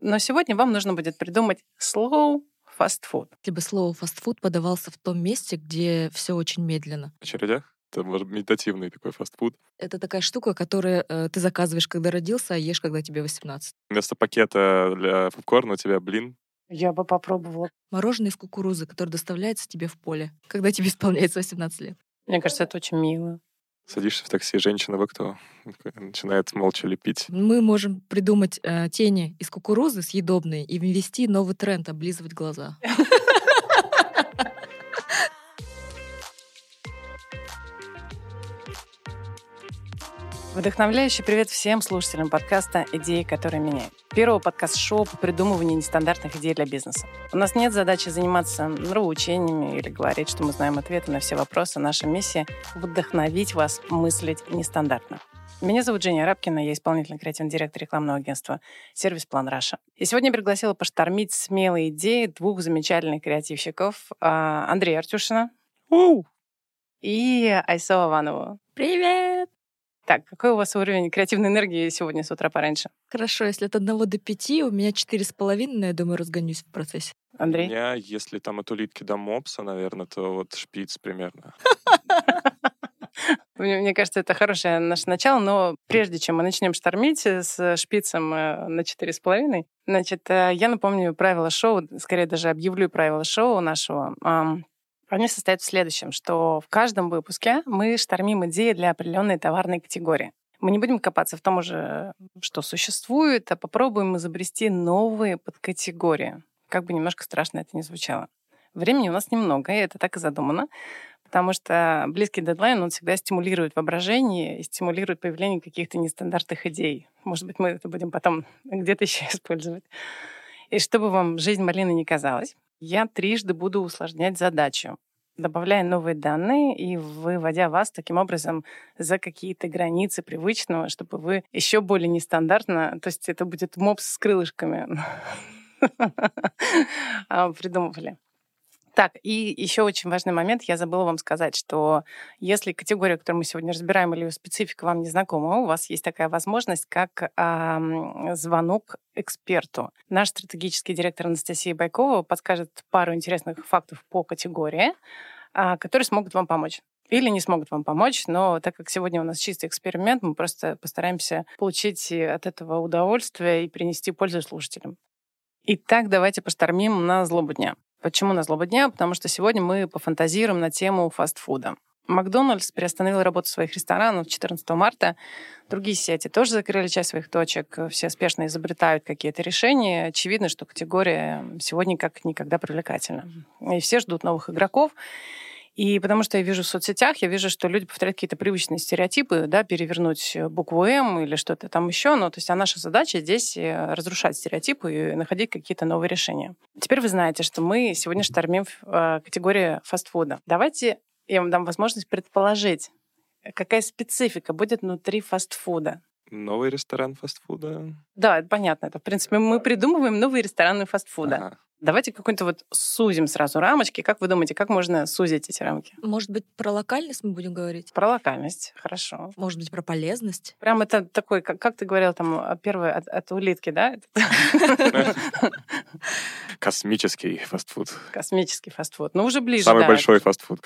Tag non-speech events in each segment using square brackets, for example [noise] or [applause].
Но сегодня вам нужно будет придумать slow food. Если бы слово фастфуд подавался в том месте, где все очень медленно. В очередях? Это может медитативный такой фастфуд. Это такая штука, которую э, ты заказываешь, когда родился, а ешь, когда тебе 18. Вместо пакета для попкорна у тебя блин. Я бы попробовала. Мороженое из кукурузы, которое доставляется тебе в поле, когда тебе исполняется 18 лет. Мне кажется, это очень мило. Садишься в такси, женщина в окно, начинает молча лепить. Мы можем придумать э, тени из кукурузы съедобные и ввести новый тренд облизывать глаза. [laughs] Вдохновляющий привет всем слушателям подкаста «Идеи, которые меняют». Первого подкаст-шоу по придумыванию нестандартных идей для бизнеса. У нас нет задачи заниматься нравоучениями или говорить, что мы знаем ответы на все вопросы. Наша миссия — вдохновить вас мыслить нестандартно. Меня зовут Женя Рабкина, я исполнительный креативный директор рекламного агентства «Сервис План Раша». И сегодня я пригласила поштормить смелые идеи двух замечательных креативщиков а, Андрея Артюшина и Айсо Иванову. Привет! Так, какой у вас уровень креативной энергии сегодня с утра пораньше? Хорошо, если от одного до пяти, у меня четыре с половиной, я думаю, разгонюсь в процессе. Андрей? У меня, если там от улитки до мопса, наверное, то вот шпиц примерно. [laughs] Мне, кажется, это хорошее наше начало, но прежде чем мы начнем штормить с шпицем э, на четыре с половиной, значит, э, я напомню правила шоу, скорее даже объявлю правила шоу нашего. Они состоят в следующем, что в каждом выпуске мы штормим идеи для определенной товарной категории. Мы не будем копаться в том уже, что существует, а попробуем изобрести новые подкатегории. Как бы немножко страшно это ни звучало. Времени у нас немного, и это так и задумано, потому что близкий дедлайн, он всегда стимулирует воображение и стимулирует появление каких-то нестандартных идей. Может быть, мы это будем потом где-то [laughs] еще использовать. И чтобы вам жизнь малины не казалась, я трижды буду усложнять задачу, добавляя новые данные и выводя вас таким образом за какие-то границы привычного, чтобы вы еще более нестандартно, то есть это будет мопс с крылышками, [laughs] а, придумывали. Так, и еще очень важный момент, я забыла вам сказать, что если категория, которую мы сегодня разбираем, или ее специфика вам не знакома, у вас есть такая возможность, как э, звонок эксперту. Наш стратегический директор Анастасия Байкова подскажет пару интересных фактов по категории, э, которые смогут вам помочь или не смогут вам помочь, но так как сегодня у нас чистый эксперимент, мы просто постараемся получить от этого удовольствие и принести пользу слушателям. Итак, давайте поштормим на злобу дня. Почему на злобу дня? Потому что сегодня мы пофантазируем на тему фастфуда. Макдональдс приостановил работу своих ресторанов 14 марта. Другие сети тоже закрыли часть своих точек. Все спешно изобретают какие-то решения. Очевидно, что категория сегодня как никогда привлекательна. И все ждут новых игроков. И потому что я вижу в соцсетях, я вижу, что люди повторяют какие-то привычные стереотипы, да, перевернуть букву М или что-то там еще. Ну, то есть а наша задача здесь э, разрушать стереотипы и находить какие-то новые решения. Теперь вы знаете, что мы сегодня штормим в э, категории фастфуда. Давайте я вам дам возможность предположить, какая специфика будет внутри фастфуда. Новый ресторан фастфуда? Да, это понятно. Это, в принципе, мы придумываем новые рестораны фастфуда. Ага. Давайте какой-то вот сузим сразу рамочки. Как вы думаете, как можно сузить эти рамки? Может быть, про локальность мы будем говорить? Про локальность, хорошо. Может быть, про полезность? Прям это такой, как, как ты говорил, там, первый от, от улитки, да? [laughs] Космический фастфуд. Космический фастфуд. Ну, уже ближе, Самый большой фастфуд.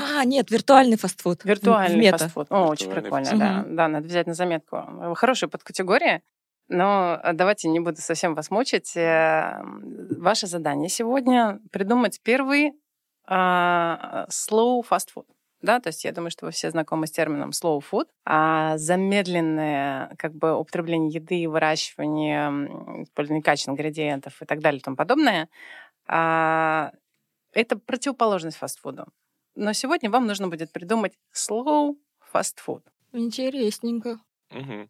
А, нет, виртуальный фастфуд. Виртуальный Мета. фастфуд. О, очень прикольно, фастфуд. да. Да, надо взять на заметку. Хорошая подкатегория. Но э, давайте не буду совсем вас мучить. Э, Ваше задание сегодня придумать первый а, slow fast food. Да, то есть я думаю, что вы все знакомы с термином slow food. А замедленное как бы употребление еды, выращивание, использование качественных ингредиентов и так далее и тому подобное, а, это противоположность фастфуду. Но сегодня вам нужно будет придумать slow fast food. Интересненько. Мгм.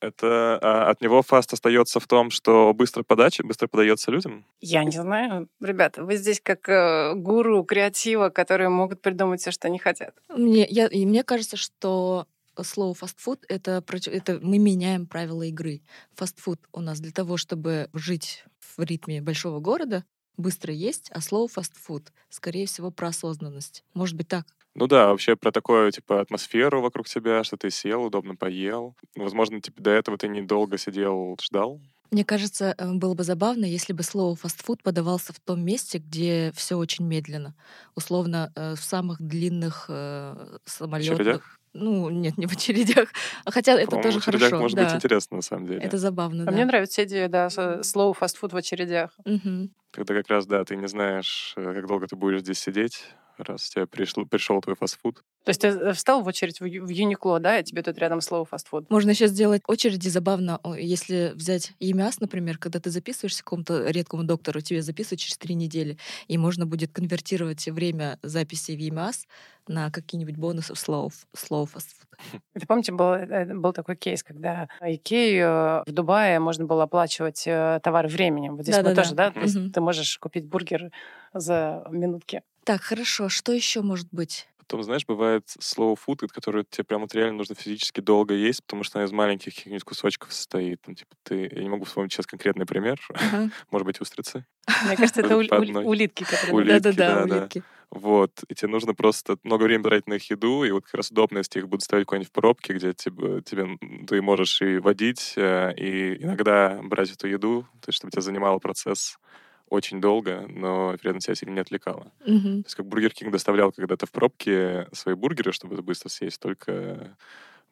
Это а, от него фаст остается в том, что быстро подача, быстро подается людям. Я не знаю. Ребята, вы здесь как э, гуру креатива, которые могут придумать все, что они хотят. Мне, я, и мне кажется, что слово фастфуд это, это мы меняем правила игры. Фастфуд у нас для того, чтобы жить в ритме большого города, быстро есть, а слово фастфуд, скорее всего, про осознанность. Может быть так. Ну да, вообще про такую, типа, атмосферу вокруг тебя, что ты сел, удобно поел. Возможно, типа, до этого ты недолго сидел, ждал. Мне кажется, э, было бы забавно, если бы слово фастфуд подавался в том месте, где все очень медленно. Условно, э, в самых длинных э, самолетах. Ну, нет, не в очередях. Хотя это тоже в очередях хорошо. может да. быть интересно, на самом деле. Это забавно, А да. мне нравится идея, да, с- слово фастфуд в очередях. Мгм. Когда как раз, да, ты не знаешь, э, как долго ты будешь здесь сидеть, раз тебе пришел, пришел твой фастфуд. То есть ты э, встал в очередь в, в Юникло, да, и тебе тут рядом слово фастфуд. Можно еще сделать очереди забавно, если взять ЕМИАС, например, когда ты записываешься к какому-то редкому доктору, тебе записывают через три недели, и можно будет конвертировать время записи в ЕМИАС на какие-нибудь бонусы в слово, слово фастфуд. Это помните, был, э, был такой кейс, когда Икею э, в Дубае можно было оплачивать э, товары временем. Вот здесь мы Да-да-да. тоже, да? То есть Мгм. ты можешь купить бургер за минутки. Так, хорошо, что еще может быть? Потом, знаешь, бывает слово фуд, которое тебе прям вот реально нужно физически долго есть, потому что она из маленьких каких-нибудь кусочков состоит. Ну, типа, ты... Я не могу вспомнить сейчас конкретный пример. Ага. [laughs] Может быть, устрицы. Мне кажется, это одной. улитки, которые... Да-да-да, да-да. улитки. Вот. И тебе нужно просто много времени тратить на их еду, и вот как раз удобно, если их будут ставить куда-нибудь в пробке, где тебе, тебе м, ты можешь и водить, э, и иногда брать эту еду, то есть чтобы тебя занимал процесс очень долго, но при этом тебя сильно не отвлекало. Мгм. То есть как Бургер Кинг доставлял когда-то в пробке свои бургеры, чтобы это быстро съесть, только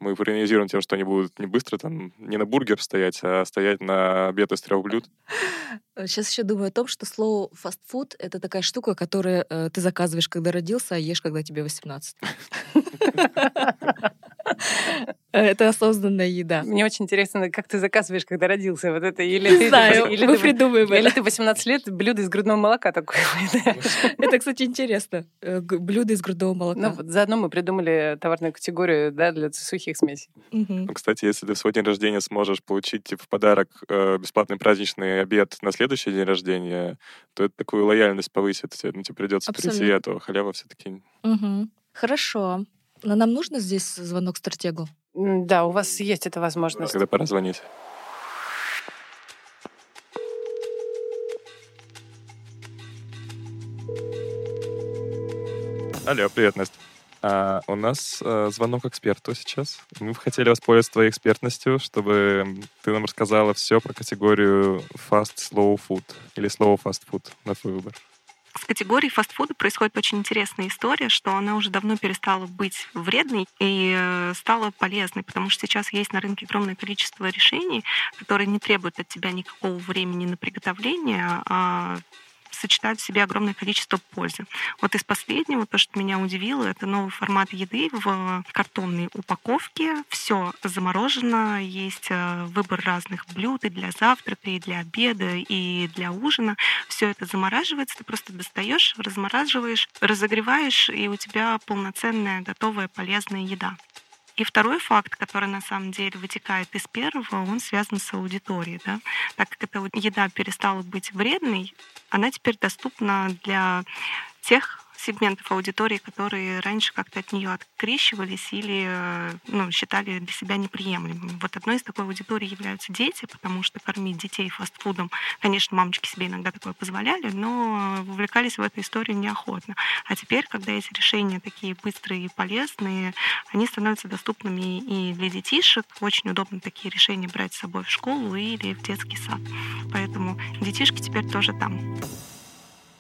мы парализируем тем, что они будут не быстро там, не на бургер стоять, а стоять на обед из трех блюд. Сейчас еще думаю о том, что слово фастфуд — это такая штука, которую э, ты заказываешь, когда родился, а ешь, когда тебе 18. [laughs] [laughs] Это осознанная еда. Мне очень интересно, как ты заказываешь, когда родился. Вот это или Не ты, знаю, или мы ты- придумаем или это. ты 18 лет, блюдо из грудного молока такое. Это, кстати, интересно. Э, Блюдо из грудного Ну, молока. вот заодно мы придумали товарную категорию да, для сухих смесей. Ну, Кстати, если ты в свой день рождения сможешь получить типа, в подарок э, бесплатный праздничный обед на следующий день рождения, то это такую лояльность повысит. Тебе, ну, тебе придется прийти, Абсолютно. а то халява все-таки Мгм. Хорошо. Но нам нужно здесь звонок стратегу? Да, у вас есть эта возможность. когда пора звонить. Алло, привет, Настя. А, у нас э, звонок эксперту сейчас. Мы бы хотели воспользоваться твоей экспертностью, чтобы ты нам рассказала все про категорию fast slow food или slow fast food на твой выбор. С категорией фастфуда происходит очень интересная история, что она уже давно перестала быть вредной и э, стала полезной, потому что сейчас есть на рынке огромное количество решений, которые не требуют от тебя никакого времени на приготовление, а сочетают в себе огромное количество пользы. Вот из последнего, то, что меня удивило, это новый формат еды в картонной упаковке. Все заморожено, есть э, выбор разных блюд и для завтрака, и для обеда, и для ужина. Все это замораживается, ты просто достаешь, размораживаешь, разогреваешь, и у тебя полноценная, готовая, полезная еда. И второй факт, который на самом деле вытекает из первого, он связан с аудиторией. Да? Так как эта еда перестала быть вредной, она теперь доступна для тех сегментов аудитории, которые раньше как-то от нее открещивались или э, ну, считали для себя неприемлемыми. Вот одной из такой аудитории являются дети, потому что кормить детей фастфудом, конечно, мамочки себе иногда такое позволяли, но вовлекались в эту историю неохотно. А теперь, когда эти решения такие быстрые и полезные, они становятся доступными и для детишек. Очень удобно такие решения брать с собой в школу или в детский сад. Поэтому детишки теперь тоже там.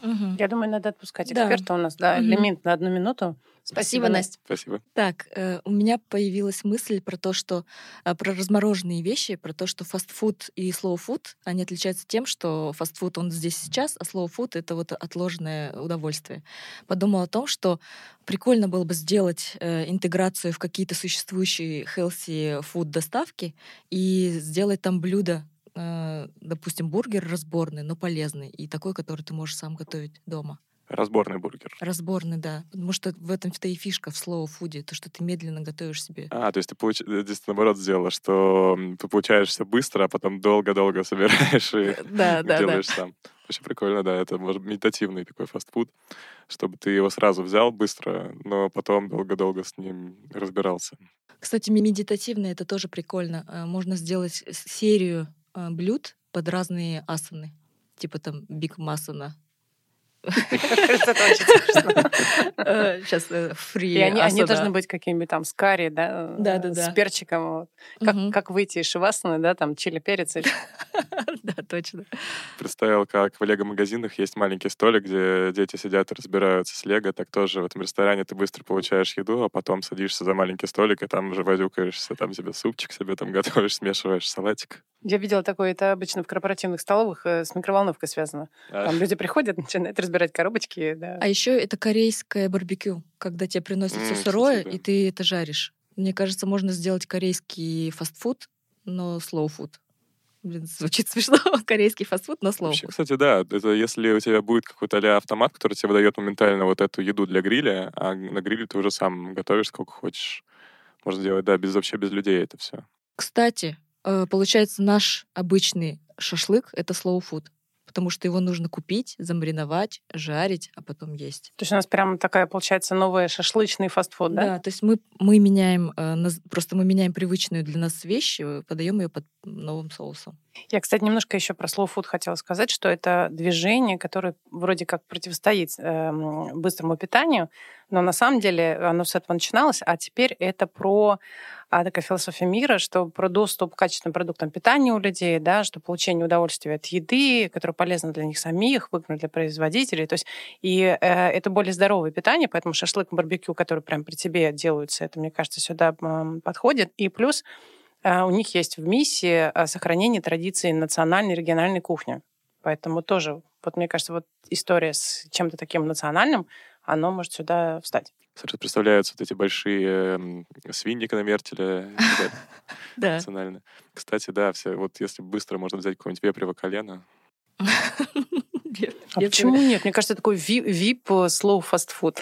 Мгм. Я думаю, надо отпускать Да. эксперта у нас. Да, Мгм. лимит на одну минуту. Спасибо, Настя. Спасибо. Так, э, у меня появилась мысль про то, что э, про размороженные вещи, про то, что фастфуд и food, они отличаются тем, что фастфуд он здесь и сейчас, а food это вот отложенное удовольствие. Подумала о том, что прикольно было бы сделать э, интеграцию в какие-то существующие healthy food доставки и сделать там блюдо, э, допустим, бургер разборный, но полезный, и такой, который ты можешь сам готовить дома. Разборный бургер. Разборный, да. Потому что в этом-то и фишка в slow фуде, то, что ты медленно готовишь себе. А, то есть ты получ... э, здесь ты наоборот сделала, что ты получаешь все быстро, а потом долго-долго [laughs] собираешь и Да, да, да. делаешь сам. Очень прикольно, да, это может медитативный такой фастфуд, чтобы ты его сразу взял быстро, но потом долго-долго с ним разбирался. Кстати, медитативно это тоже прикольно. Э, Можно сделать серию э, блюд под разные асаны. Типа там биг масана. Сейчас фри. И они, должны быть какими-нибудь там с карри, да, Да-да-да. с перчиком. вот. Как, выйти из шивасаны, да, там чили перец. [laughs] Да, точно. Представил, как в лего-магазинах есть маленький столик, где дети сидят и разбираются с лего. Так тоже в этом ресторане ты быстро получаешь еду, а потом садишься за маленький столик, и там уже возюкаешься, там себе супчик себе там [laughs] готовишь, смешиваешь салатик. Я видела такое, это обычно в корпоративных столовых э, с микроволновкой связано. Там люди приходят, начинают разбирать коробочки, да. А еще это корейское барбекю, когда тебе приносят все сырое, и ты это жаришь. Мне кажется, можно сделать корейский фастфуд, но food. Блин, [laughs] звучит смешно. Корейский фастфуд, но slow Вообще, кстати, да, это если у тебя будет какой-то а автомат, который тебе выдает моментально вот эту еду для гриля, а на гриле ты уже сам готовишь сколько хочешь. Можно делать, да, без, вообще без людей это все. Кстати, э, получается, наш обычный шашлык — это food, потому что его нужно купить, замариновать, жарить, а потом есть. То есть у нас прям такая, получается, новая шашлычный фастфуд, да? то есть мы, мы меняем, э, просто мы меняем привычную для нас вещь, э, подаем ее под новым соусом. Я, кстати, немножко еще про slow food хотела сказать, что это движение, которое вроде как противостоит эм, быстрому питанию, но на самом деле оно с этого начиналось, а теперь это про а, такая философия мира, что про доступ к качественным продуктам питания у людей, да, что получение удовольствия от еды, которое полезно для них самих, выгодно для производителей. То есть и э, это более здоровое питание, поэтому шашлык, барбекю, который прям при тебе делаются, это, мне кажется, сюда м, подходит. И плюс а, у них есть в миссии а, сохранение традиций национальной региональной кухни. Поэтому тоже, вот мне кажется, вот история с чем-то таким национальным, оно может сюда встать. Сразу представляются вот эти большие свиньи [laughs] Да. национально. Кстати, да, все, вот если быстро можно взять какое-нибудь вепрево колено, [laughs] А почему нет? Мне кажется, такой ви- вип э, slow fast food.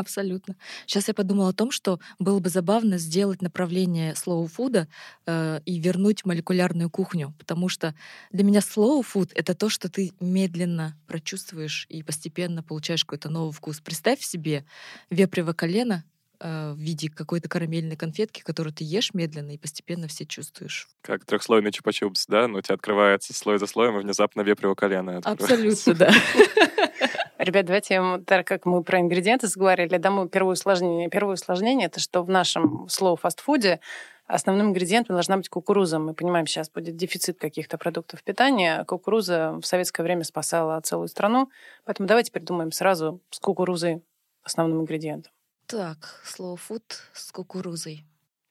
Абсолютно. Сейчас я подумала о том, что было бы забавно сделать направление food э, и вернуть молекулярную кухню, потому что для меня food — это то, что ты медленно прочувствуешь и постепенно получаешь какой-то новый вкус. Представь себе вепрево колено э, в виде какой-то карамельной конфетки, которую ты ешь медленно и постепенно все чувствуешь. как трехслойный чупа-чупс, да, но у тебя открывается слой за слоем, и внезапно вепрево колено открывается. Абсолютно, да. [laughs] Ребят, давайте, так как мы про ингредиенты заговорили, даму первое усложнение. Первое усложнение — это что в нашем slow фастфуде основным ингредиентом должна быть кукуруза. Мы понимаем, сейчас будет дефицит каких-то продуктов питания. Кукуруза в советское время спасала целую страну. Поэтому давайте придумаем сразу с кукурузой основным ингредиентом. Так, slow food с кукурузой.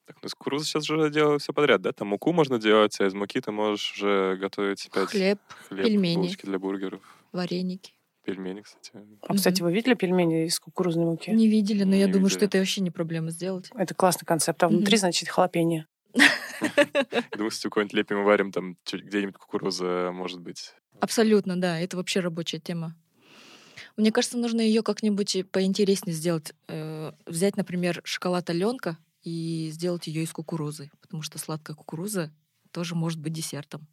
Так, ну из кукурузы сейчас же делают все подряд, да? Там муку можно делать, а из муки ты можешь уже готовить опять Хлеб, хлеб, пельмени. булочки для бургеров. вареники. Пельмени, кстати. А, кстати, вы видели пельмени из кукурузной муки? Не видели, но я Не думаю, что это вообще не проблема сделать. Это классный концепт. А внутри, Мгм. значит, халапеньо. Я [laughs] думаю, кстати, какой-нибудь лепим и варим, там где-нибудь кукуруза может быть. Абсолютно, да, это вообще рабочая тема. Мне кажется, нужно ее как-нибудь поинтереснее сделать. Э, взять, например, шоколад Аленка и сделать ее из кукурузы, потому что сладкая кукуруза тоже может быть десертом.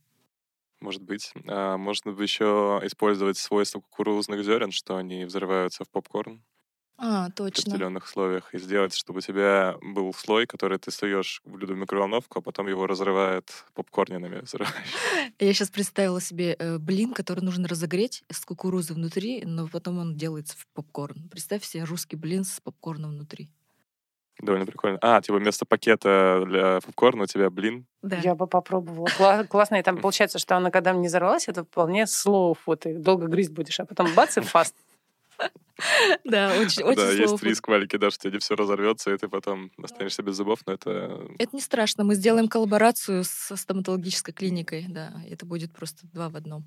Может быть. А, можно бы еще использовать свойства кукурузных зерен, что они взрываются в попкорн А, в точно. определенных условиях, и сделать, чтобы у тебя был слой, который ты суешь в блюдо в микроволновку, а потом его разрывает попкорнинами. [laughs] Я сейчас представила себе э, блин, который нужно разогреть с кукурузой внутри, но потом он делается в попкорн. Представь себе русский блин с попкорном внутри. Довольно прикольно. А, типа вместо пакета для попкорна у тебя блин. Да. Я бы попробовала. Кла- Классно. И там получается, что она, когда не взорвалась, это вполне slow food. Ты долго грызть будешь, а потом бац и фаст. [laughs] Да, очень, очень да, есть риск маленький, да, что тебе все разорвется, и ты потом останешься без зубов, но это... Это не страшно. Мы сделаем коллаборацию со стоматологической клиникой. Да, это будет просто два в одном.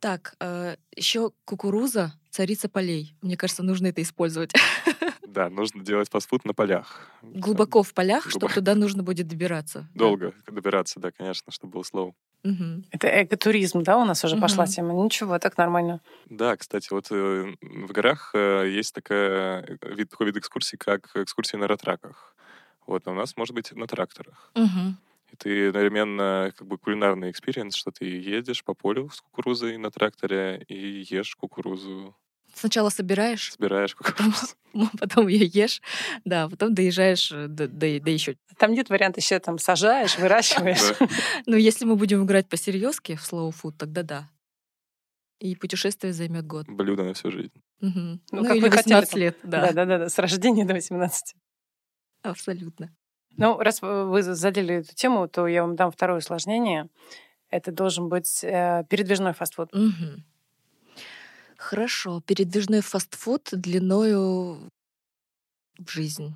Так, еще кукуруза, царица полей. Мне кажется, нужно это использовать. [laughs] Да, нужно делать фастфуд на полях. Глубоко в полях, чтобы туда нужно будет добираться. Да. Долго добираться, да, конечно, чтобы был слоу. Мгм. Это экотуризм, да, у нас уже пошла Мгм. тема? Ничего, так нормально. Да, кстати, вот э, в горах э, есть такая, э, вид, такой вид экскурсий, как экскурсии на ратраках. Вот, а у нас может быть на тракторах. Мгм. Ты одновременно как бы кулинарный experience, что ты едешь по полю с кукурузой на тракторе и ешь кукурузу, Сначала собираешь, собираешь кукурузу. [laughs] потом ее ешь, да, потом доезжаешь э, до, до, еще. Там нет варианта еще там сажаешь, [laughs] выращиваешь. Да. [laughs] Ну, если мы будем играть по серьезке в slow food, тогда да. и путешествие займет год. Блюдо на всю жизнь. Ну, Ну, как или вы хотели 18 там. лет, Да, да. да, да, да, с рождения до 18. Абсолютно. Ну, раз вы задели эту тему, то я вам дам второе усложнение. Это должен быть э, передвижной фастфуд. Мгм. Хорошо. Передвижной фастфуд длиною в жизнь.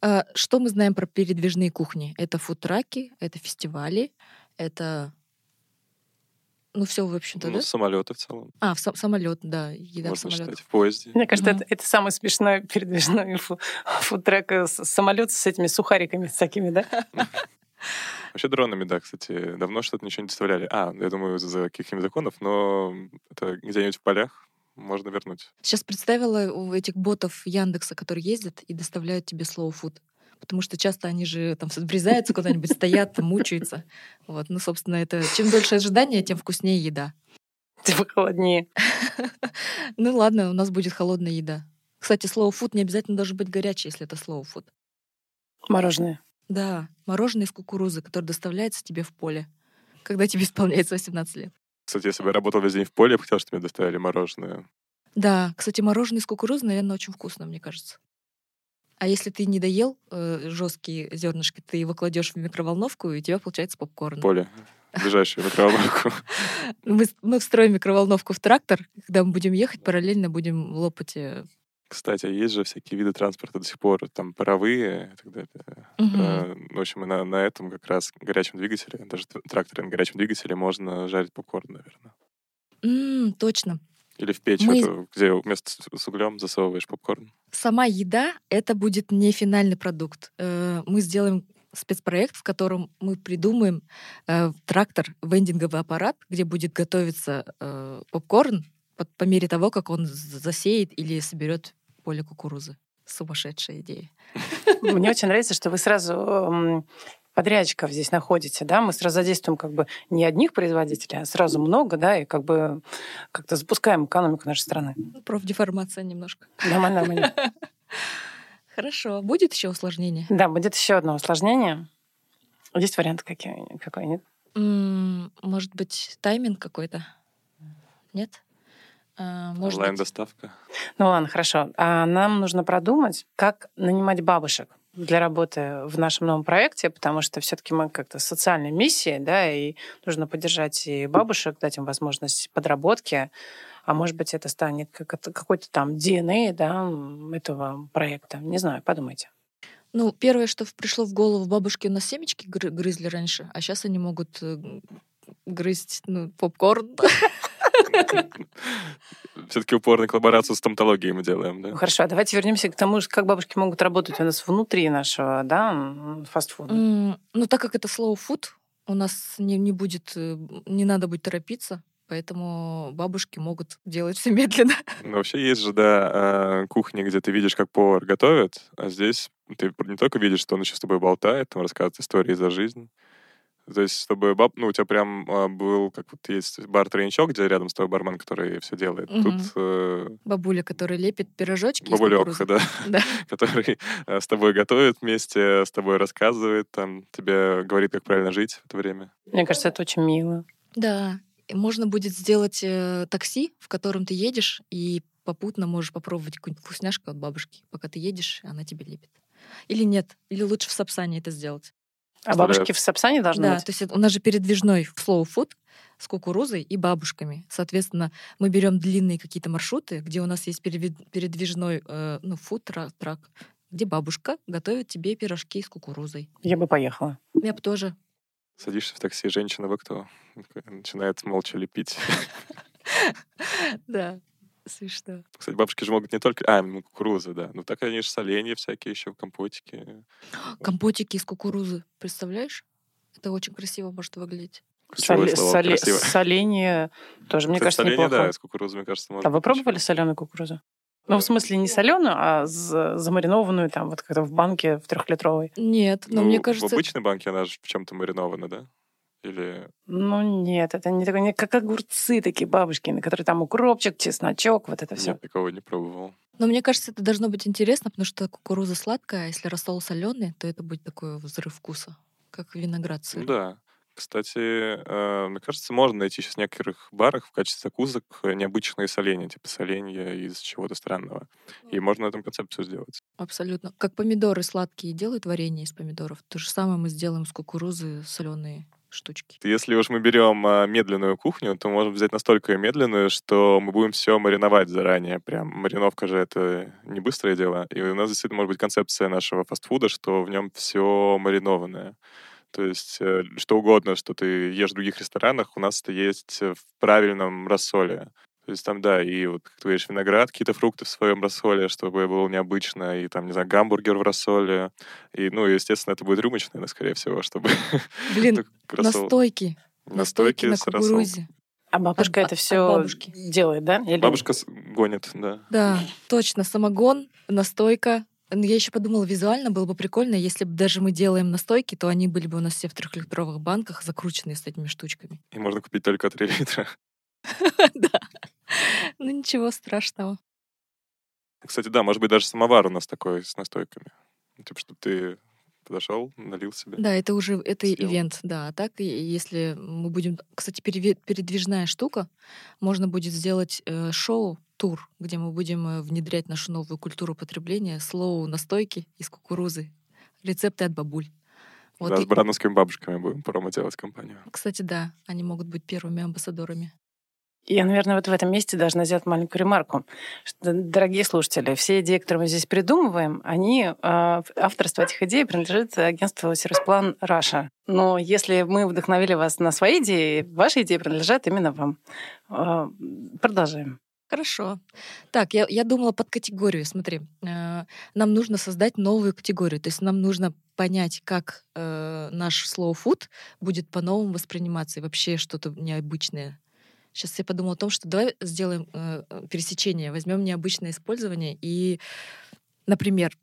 А, Что мы знаем про передвижные кухни? Это фудтраки, это фестивали, это... Ну, все, в общем-то, Ну, да? самолеты в целом. А, в самолет, да, еда в Можно самолет. считать в поезде. Мне кажется, Мгм. это, это самый смешной [laughs] передвижной фу- фудтрек э, с- самолет с этими сухариками всякими, да? [laughs] Вообще дронами, да, кстати, давно что-то ничего не доставляли. А, я думаю, из-за каких-нибудь законов, но это где-нибудь в полях можно вернуть. Сейчас представила у этих ботов Яндекса, которые ездят и доставляют тебе слово фуд. Потому что часто они же там врезаются куда-нибудь, стоят, мучаются. Вот, ну, собственно, это чем дольше ожидание, тем вкуснее еда. Типа холоднее. [laughs] Ну ладно, у нас будет холодная еда. Кстати, слово фуд не обязательно должно быть горячее, если это слово фуд. Мороженое. Да, мороженое из кукурузы, которое доставляется тебе в поле, когда тебе исполняется 18 лет. Кстати, если бы я работал весь день в поле, я бы хотел, чтобы мне доставили мороженое. Да, кстати, мороженое из кукурузы, наверное, очень вкусно, мне кажется. А если ты не доел жесткие зернышки, ты его кладешь в микроволновку, и у тебя получается попкорн. Поле. Ближайшую микроволновку. [laughs] Мы, с- мы встроим микроволновку в трактор, когда мы будем ехать, параллельно будем лопать. э, Кстати, а есть же всякие виды транспорта до сих пор, там паровые и так далее. мгм. Э, В общем, и на, на этом как раз горячем двигателе, даже тракторе на горячем двигателе можно жарить попкорн, наверное. М, точно. Или в печь, Мы- эту, где вместо с углем засовываешь попкорн. Сама еда — это будет не финальный продукт. Э, Мы сделаем спецпроект, в котором мы придумаем э, трактор, вендинговый аппарат, где будет готовиться э, попкорн по, по мере того, как он засеет или соберет поле кукурузы. Сумасшедшая идея. Мне очень нравится, что вы сразу подрядчиков здесь находите, да? Мы сразу задействуем как бы не одних производителей, а сразу много, да, и как бы как-то запускаем экономику нашей страны. Ну, Профдеформация немножко. Нормально, нормально. [laughs] Хорошо. Будет еще усложнение? Да, будет еще одно усложнение. Есть варианты какие? Какой нет? Может быть, тайминг какой-то? Нет? А, Может быть, Онлайн-доставка. Ну ладно, хорошо. А нам нужно продумать, как нанимать бабушек для работы в нашем новом проекте, потому что все-таки мы как-то социальной миссии, да, и нужно поддержать и бабушек, дать им возможность подработки, а может быть это станет как какой-то там DNA, да, этого проекта. Не знаю, подумайте. Ну, первое, что пришло в голову, бабушки у нас семечки гры- грызли раньше, а сейчас они могут э, грызть ну, попкорн. [laughs] [laughs] Все-таки упорную коллаборацию с стоматологией мы делаем, да? хорошо, а давайте вернемся к тому, как бабушки могут работать у нас внутри нашего, да, фастфуда. Ну, так как это slow food, у нас не, не будет, э, не надо будет торопиться, поэтому бабушки могут делать все медленно. [laughs] Ну, вообще есть же, да, э, кухни, где ты видишь, как повар готовит, а здесь ты не только видишь, что он еще с тобой болтает, там рассказывает истории за жизнь. То есть, чтобы баб... ну, у тебя прям а, был, как вот есть бар-тройничок, где рядом с тобой бармен, который все делает. Мгм. Тут э, Бабуля, которая лепит пирожочки бабулек, кукурузы. [laughs] да, Да. который э, с тобой готовит вместе, с тобой рассказывает, там, тебе говорит, как правильно жить в это время. Мне кажется, это очень мило. Да, можно будет сделать э, такси, в котором ты едешь, и попутно можешь попробовать какую-нибудь вкусняшку от бабушки, пока ты едешь, она тебе лепит. Или нет, или лучше в Сапсане это сделать. А бабушки в Сапсане должны Да, быть? то есть у нас же передвижной slow food с кукурузой и бабушками. Соответственно, мы берем длинные какие-то маршруты, где у нас есть передвижной э, ну, фуд трак, где бабушка готовит тебе пирожки с кукурузой. Я бы поехала. Я бы тоже. Садишься в такси, женщина, вы кто? Начинает молча лепить. [laughs] Да, смешно. Кстати, бабушки же могут не только... А, ну, кукуруза, да. Ну, так они же соленья всякие еще, компотики. [gasps] Компотики из кукурузы, представляешь? Это очень красиво может выглядеть. Соле- красиво. Соленье тоже, мне Кстати, кажется, соленье, неплохо. да, с кукурузой, мне кажется, можно. А вы пробовали соленую кукурузу? Ну, в смысле, не соленую, а замаринованную там вот как-то в банке в трехлитровой. Нет, но Ну, мне В кажется... обычной банке она же в чем-то маринована, да? Или... Ну, нет, это не такое, не как огурцы такие бабушкины, которые там укропчик, чесночок, вот это все. Нет, такого не пробовал. Но мне кажется, это должно быть интересно, потому что кукуруза сладкая, а если рассол соленый, то это будет такой взрыв вкуса, как виноград Ну сыр. да. Кстати, э, мне кажется, можно найти сейчас в некоторых барах в качестве закусок необычные соленья, типа соленья из чего-то странного. И можно на этом концепцию сделать. Абсолютно. Как помидоры сладкие делают варенье из помидоров, то же самое мы сделаем с кукурузы соленые штучки. Если уж мы берем а, медленную кухню, то можем взять настолько медленную, что мы будем все мариновать заранее. Прям мариновка же это не быстрое дело. И у нас действительно может быть концепция нашего фастфуда, что в нем все маринованное. То есть э, что угодно, что ты ешь в других ресторанах, у нас это есть в правильном рассоле. То есть там, да, и вот, как ты говоришь, виноград, какие-то фрукты в своем рассоле, чтобы было необычно, и там, не знаю, гамбургер в рассоле. И, ну, естественно, это будет рюмочное, но, скорее всего, чтобы... [laughs] Блин, настойки. Настойки на кукурузе. А бабушка от, это все делает, да? Или... Бабушка гонит, да. Да, точно. Самогон, настойка. Я еще подумала, визуально было бы прикольно, если бы даже мы делаем настойки, то они были бы у нас все в трехлитровых банках, закрученные с этими штучками. И можно купить только 3 литра. [laughs] Да. [laughs] Ну ничего страшного. Кстати, да, может быть, даже самовар у нас такой с настойками. Типа, чтобы ты подошел, налил себе. Да, это уже это съел. ивент, да. А так, если мы будем, кстати, передвижная штука, можно будет сделать э, шоу тур, где мы будем э, внедрять нашу новую культуру потребления, слоу настойки из кукурузы, рецепты от бабуль. Вот да, и... с брановскими бабушками будем промо делать компанию. Кстати, да, они могут быть первыми амбассадорами. Я, наверное, вот в этом месте должна сделать маленькую ремарку. Что, дорогие слушатели, все идеи, которые мы здесь придумываем, они, а, авторство этих идей принадлежит агентству «Сервисплан Раша». Но если мы вдохновили вас на свои идеи, ваши идеи принадлежат именно вам. А, продолжаем. Хорошо. Так, я, я думала под категорию. Смотри, э, нам нужно создать новую категорию. То есть нам нужно понять, как э, наш slow food будет по-новому восприниматься и вообще что-то необычное Сейчас я подумала о том, что давай сделаем э, э, пересечение, возьмем необычное использование и, например,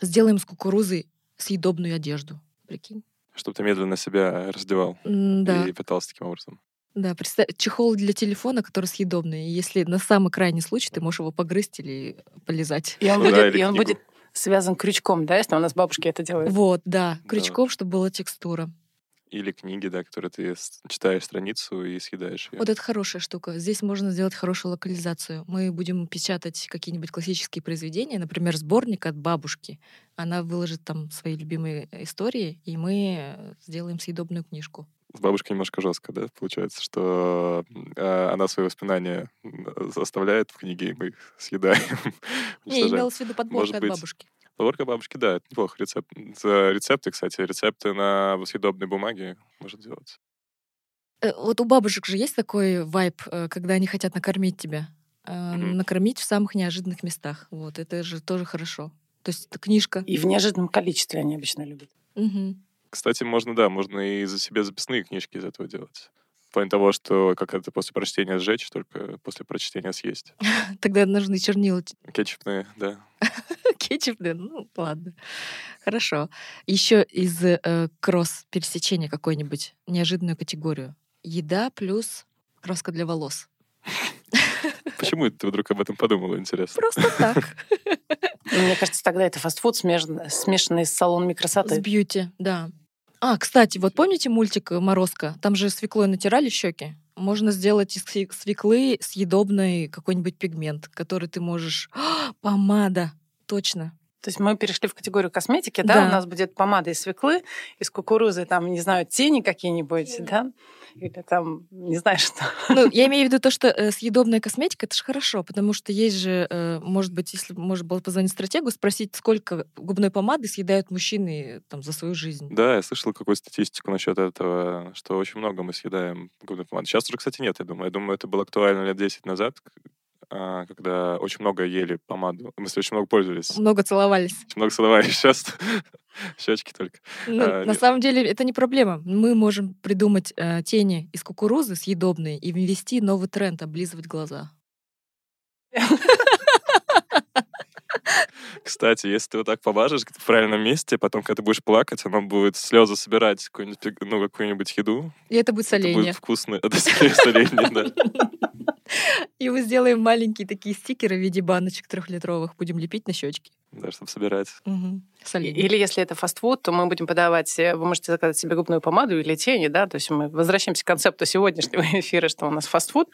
сделаем с кукурузы съедобную одежду. Прикинь? Чтобы ты медленно себя раздевал да. и питался таким образом. Да, представь, чехол для телефона, который съедобный. Если на самый крайний случай ты можешь его погрызть или полезать. И он, ну, будет, да, и он будет связан крючком, да, если у нас бабушки это делают? Вот, да, крючком, да. чтобы была текстура. Или книги, да, которые ты читаешь страницу и съедаешь ее. Вот это хорошая штука. Здесь можно сделать хорошую локализацию. Мы будем печатать какие-нибудь классические произведения, например, сборник от бабушки. Она выложит там свои любимые истории, и мы сделаем съедобную книжку. С бабушкой немножко жестко, да, получается, что э, она свои воспоминания оставляет в книге, и мы их съедаем. [laughs] Не, имелось в виду подборка от бабушки. Подборка бабушки, да, это неплохо. Рецепт. Рецепты, кстати, рецепты на съедобной бумаге может делать. Э, вот у бабушек же есть такой вайб, э, когда они хотят накормить тебя. Mm-hmm. Накормить в самых неожиданных местах. Вот, это же тоже хорошо. То есть это книжка. И в неожиданном количестве они обычно любят. Угу. Кстати, можно, да, можно и за себе записные книжки из этого делать. В плане того, что как это после прочтения сжечь, только после прочтения съесть. [laughs] Тогда нужны чернила. Кетчупные, да. [laughs] Кетчупные, ну ладно. Хорошо. Еще из э, кросс-пересечения какой-нибудь неожиданную категорию. Еда плюс краска для волос. [laughs] Почему ты вдруг об этом подумала, интересно? Просто так. Мне кажется, тогда это фастфуд, смешанный с салонами красоты. С бьюти, да. А, кстати, вот помните мультик «Морозко»? Там же свеклой натирали щеки. Можно сделать из свеклы съедобный какой-нибудь пигмент, который ты можешь... [gasps] помада! Точно. То есть мы перешли в категорию косметики, да? да? У нас будет помада из свеклы, из кукурузы, там, не знаю, тени какие-нибудь, да? Или там, не знаю, что. Ну, я [laughs] имею в виду то, что э, съедобная косметика, это же хорошо, потому что есть же, э, может быть, если можно было позвонить стратегу, спросить, сколько губной помады съедают мужчины там, за свою жизнь. Да, я слышал какую-то статистику насчет этого, что очень много мы съедаем губной помады. Сейчас уже, кстати, нет, я думаю. Я думаю, это было актуально лет 10 назад, когда очень много ели помаду. Мы очень много пользовались. Много целовались. Очень много целовались. Сейчас [laughs] щечки только. Ну, а, на нет. самом деле это не проблема. Мы можем придумать э, тени из кукурузы съедобные и ввести новый тренд облизывать глаза. [laughs] Кстати, если ты вот так помажешь в правильном месте, потом, когда ты будешь плакать, оно будет слезы собирать какую-нибудь, ну, какую-нибудь еду. И это будет соленье. Это будет вкусно. [laughs] Это соленье, да. [laughs] И мы сделаем маленькие такие стикеры в виде баночек трехлитровых, будем лепить на щечки. Да, чтобы собирать. Угу. Или если это фастфуд, то мы будем подавать, э, вы можете заказать себе губную помаду или тени, да, то есть мы возвращаемся к концепту сегодняшнего [laughs] эфира, что у нас фастфуд,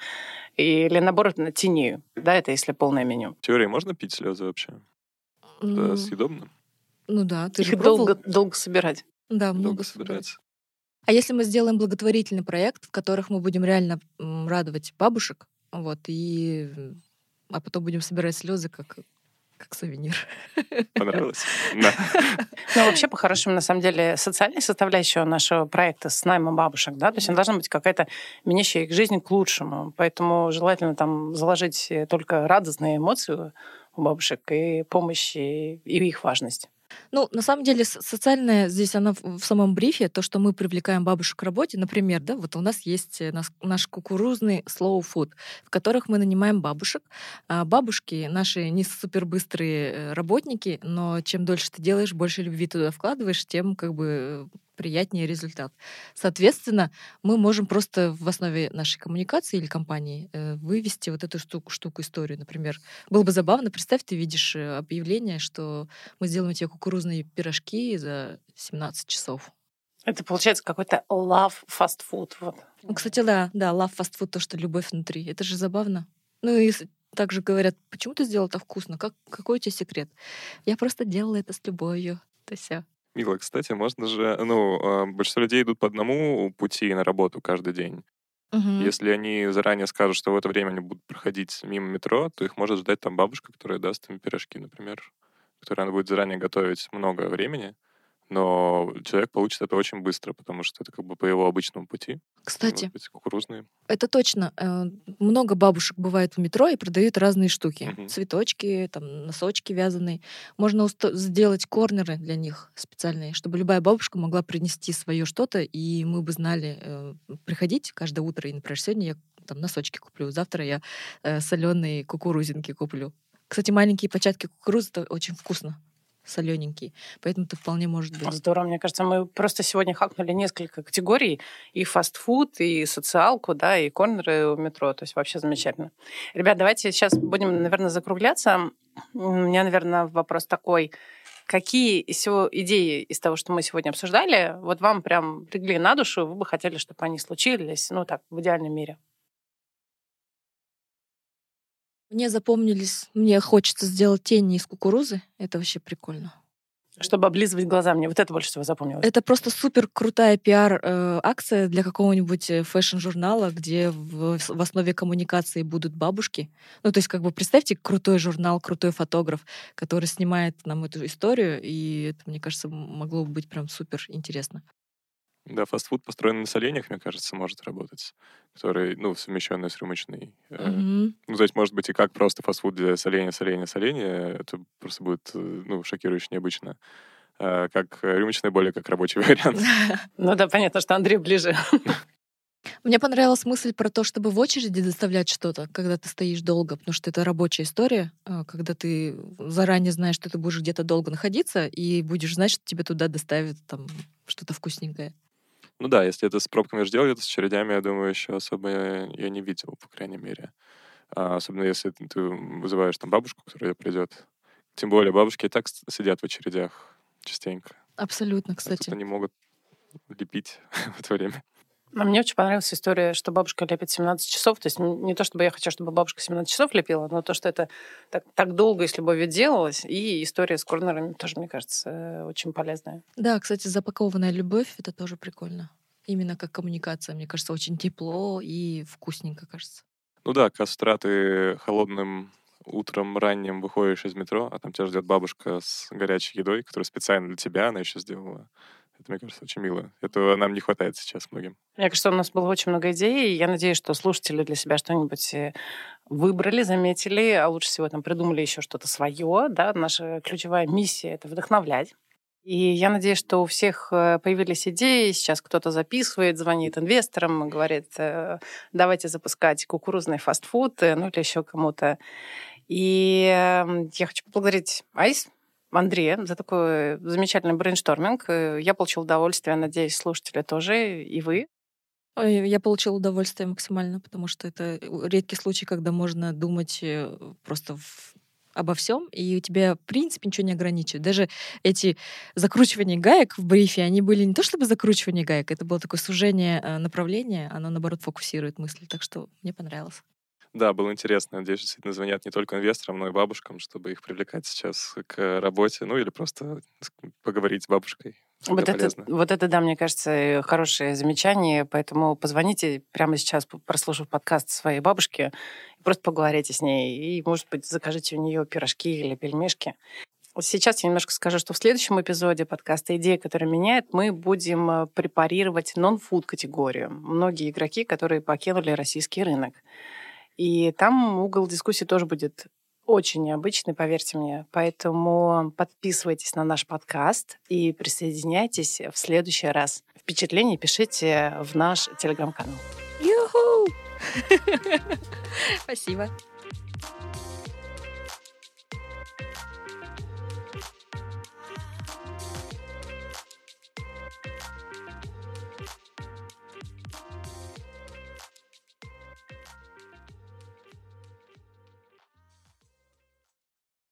или наоборот на тению, да, это если полное меню. В теории можно пить слезы вообще? Это съедобно? Ну да, ты Их же долго, пробовал? долго собирать. Да, много Долго собирать. собирать. А если мы сделаем благотворительный проект, в которых мы будем реально радовать бабушек, вот, и а потом будем собирать слезы как, как сувенир. Понравилось? [laughs] Да. Ну, вообще, по-хорошему, на самом деле, социальная составляющая нашего проекта с наймом бабушек, да, то есть она должна быть какая-то менящая их жизнь к лучшему. Поэтому желательно там заложить э, только радостные эмоции у бабушек и помощь, и и их важность. Ну, на самом деле, социальная здесь она в самом брифе, то, что мы привлекаем бабушек к работе, например, да, вот у нас есть э, наш кукурузный slow food, в которых мы нанимаем бабушек. А бабушки наши не супер быстрые э, работники, но чем дольше ты делаешь, больше любви туда вкладываешь, тем как бы приятнее результат. Соответственно, мы можем просто в основе нашей коммуникации или компании э, вывести вот эту штуку, штуку историю, например. Было бы забавно, представь, ты видишь э, объявление, что мы сделаем тебе кукурузные пирожки за 17 часов. Это получается какой-то love fast food. Вот. Ну, кстати, да, да, love fast food, то, что любовь внутри. Это же забавно. Ну, и также говорят, почему ты сделал это вкусно? Как, какой у тебя секрет? Я просто делала это с любовью. То все. Мило, кстати, можно же... Ну, а, большинство людей идут по одному пути на работу каждый день. Если они заранее скажут, что в это время они будут проходить мимо метро, то их может ждать там бабушка, которая даст им пирожки, например, которые она будет заранее готовить много времени, но человек получит это очень быстро, потому что это как бы по его обычному пути. Кстати, быть, кукурузные. это точно. э, Много бабушек бывает в метро и продают разные штуки. Мгм. Цветочки, там, носочки вязаные. Можно сделать корнеры для них специальные, чтобы любая бабушка могла принести свое что-то, и мы бы знали, э, приходить каждое утро, и, например, сегодня я там носочки куплю, завтра я соленые кукурузинки куплю. Кстати, маленькие початки кукурузы это очень вкусно, солененькие, поэтому это вполне может быть. Здорово, мне кажется, мы просто сегодня хакнули несколько категорий, и фастфуд, и социалку, да, и корнеры у метро, то есть вообще замечательно. Ребят, давайте сейчас будем, наверное, закругляться. У меня, наверное, вопрос такой. Какие идеи из того, что мы сегодня обсуждали, вот вам прям легли на душу, вы бы хотели, чтобы они случились, ну так, в идеальном мире? Мне запомнились, мне хочется сделать тени из кукурузы, это вообще прикольно. Чтобы облизывать глаза, мне вот это больше всего запомнилось. Это просто супер крутая пиар-акция для какого-нибудь э, фэшн-журнала, где в, в основе коммуникации будут бабушки. Ну, то есть, как бы представьте, крутой журнал, крутой фотограф, который снимает нам эту историю, и это, мне кажется, могло бы быть прям супер интересно. Да, фастфуд, построенный на соленьях, мне кажется, может работать, который, ну, совмещенный с рюмочной. Мгм. Ну, то есть, может быть, и как просто фастфуд для соления, соления, соления. Это просто будет, э, ну, шокирующе необычно. А как э, рюмочная более как рабочий [laughs] вариант. [laughs] Ну да, понятно, что Андрей ближе. [laughs] Мне понравилась мысль про то, чтобы в очереди доставлять что-то, когда ты стоишь долго, потому что это рабочая история, э, когда ты заранее знаешь, что ты будешь где-то долго находиться, и будешь знать, что тебе туда доставят там что-то вкусненькое. Ну да, если это с пробками же делали, то с очередями, я думаю, еще особо я не видел, по крайней мере. А особенно если ты вызываешь там бабушку, которая придет. Тем более бабушки и так сидят в очередях частенько. Абсолютно, кстати. они могут лепить [laughs] в это время. А мне очень понравилась история, что бабушка лепит 17 часов. То есть не то, чтобы я хочу, чтобы бабушка 17 часов лепила, но то, что это так, так долго и с любовью делалось. И история с корнерами тоже, мне кажется, э, очень полезная. Да, кстати, запакованная любовь — это тоже прикольно. Именно как коммуникация, мне кажется, очень тепло и вкусненько, кажется. Ну да, как с утра ты холодным утром ранним выходишь из метро, а там тебя ждет бабушка с горячей едой, которую специально для тебя она еще сделала. Это, мне кажется, очень мило. Этого нам не хватает сейчас многим. Мне кажется, у нас было очень много идей, и я надеюсь, что слушатели для себя что-нибудь э, выбрали, заметили, а лучше всего там придумали еще что-то свое. Да? Наша ключевая миссия — это вдохновлять. И я надеюсь, что у всех э, появились идеи. Сейчас кто-то записывает, звонит инвесторам, говорит, э, давайте запускать кукурузный фастфуд, ну или еще кому-то. И э, я хочу поблагодарить Айс, Андрея за такой замечательный brainstorming. Э, Я получил удовольствие, надеюсь, слушатели тоже, и вы. Ой, Я получила удовольствие максимально, потому что это редкий случай, когда можно думать э, просто в обо всем, и у тебя, в принципе, ничего не ограничивает. Даже эти закручивания гаек в брифе, они были не то чтобы закручивание гаек, это было такое сужение э, направления, оно, наоборот, фокусирует мысли. Так что мне понравилось. Да, было интересно. Надеюсь, действительно звонят не только инвесторам, но и бабушкам, чтобы их привлекать сейчас к работе, ну или просто поговорить с бабушкой. Вот это, вот это, да, мне кажется, хорошее замечание, поэтому позвоните прямо сейчас, прослушав подкаст своей бабушке, просто поговорите с ней, и, может быть, закажите у нее пирожки или пельмешки. Сейчас я немножко скажу, что в следующем эпизоде подкаста «Идея, которая меняет» мы будем э, препарировать нон-фуд категорию. Многие игроки, которые покинули российский рынок. И там угол дискуссии тоже будет очень необычный, поверьте мне. Поэтому подписывайтесь на наш подкаст и присоединяйтесь в следующий раз. Впечатления пишите в наш телеграм-канал. Юху! [laughs] Спасибо.